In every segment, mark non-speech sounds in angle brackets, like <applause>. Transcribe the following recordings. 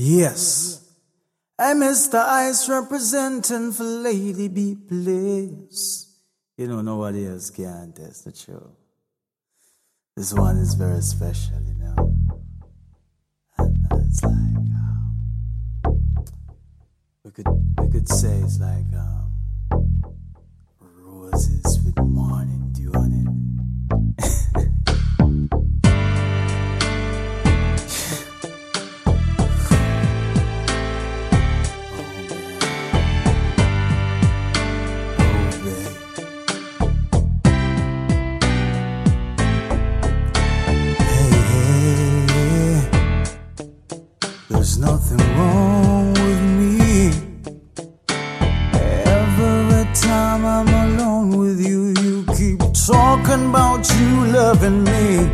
Yes. I'm Mr. Ice representing for Lady B Bless. You know, nobody else can test the truth. This one is very special, you know. And it's like, um, we could we could say it's like um, roses with morning dew on loving me.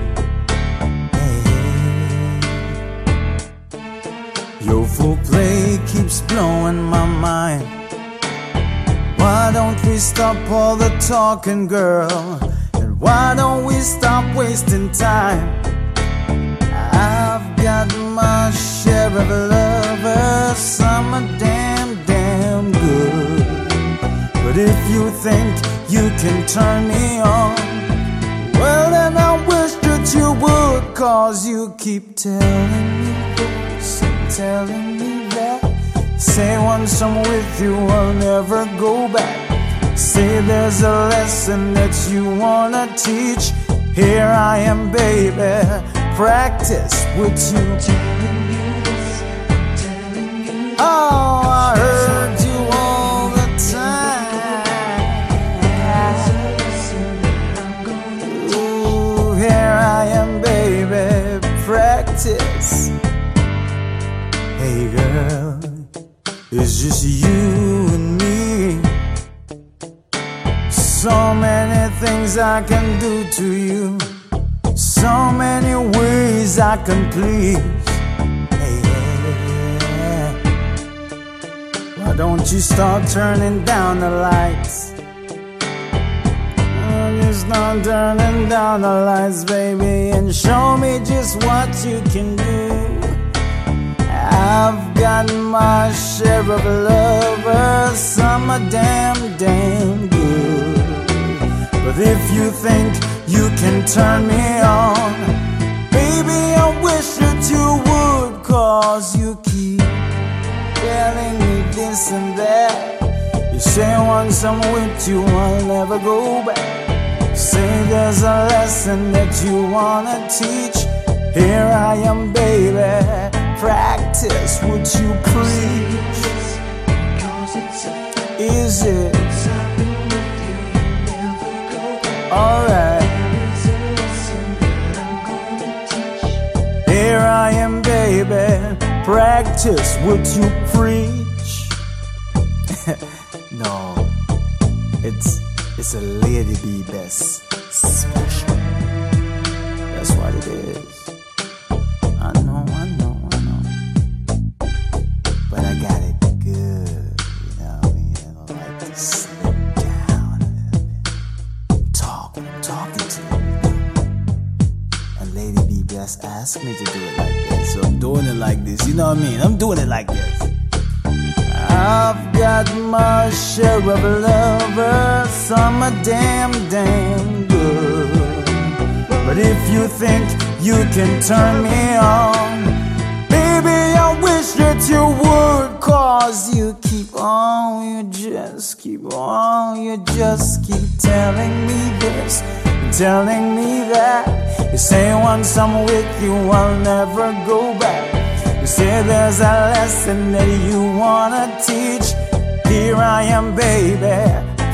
Your full play keeps blowing my mind. Why don't we stop all the talking, girl? And why don't we stop wasting time? I've got my share of lovers, some are damn, damn good. But if you think you can turn me on, cause you keep telling me this and telling me that. Say once I'm with you, I'll never go back. Say there's a lesson that you wanna teach. Here I am, baby, practice with you. Oh, girl, it's just you and me. So many things I can do to you. So many ways I can please. Hey, yeah. Why don't you start turning down the lights? You start turning down the lights, baby, and show me just what you can do. My share of lovers, some are damn, damn good. But if you think you can turn me on, baby, I wish that you would, cause you keep telling me this and that. You say once I'm with you, I'll never go back. Say there's a lesson that you wanna teach. Here I am, baby. Practice what you preach. Is it alright? Here I am, baby. Practice what you preach. <laughs> no, it's it's a lady B Bless special. Asked me to do it like this, so I'm doing it like this, you know what I mean? I'm doing it like this. I've got my share of lovers, some are damn, damn good. But if you think you can turn me on, baby, I wish that you would, you just keep telling me this, telling me that. You say once I'm with you, I'll never go back. You say there's a lesson that you wanna teach. Here I am, baby,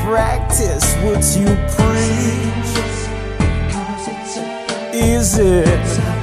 practice what you preach. Is it?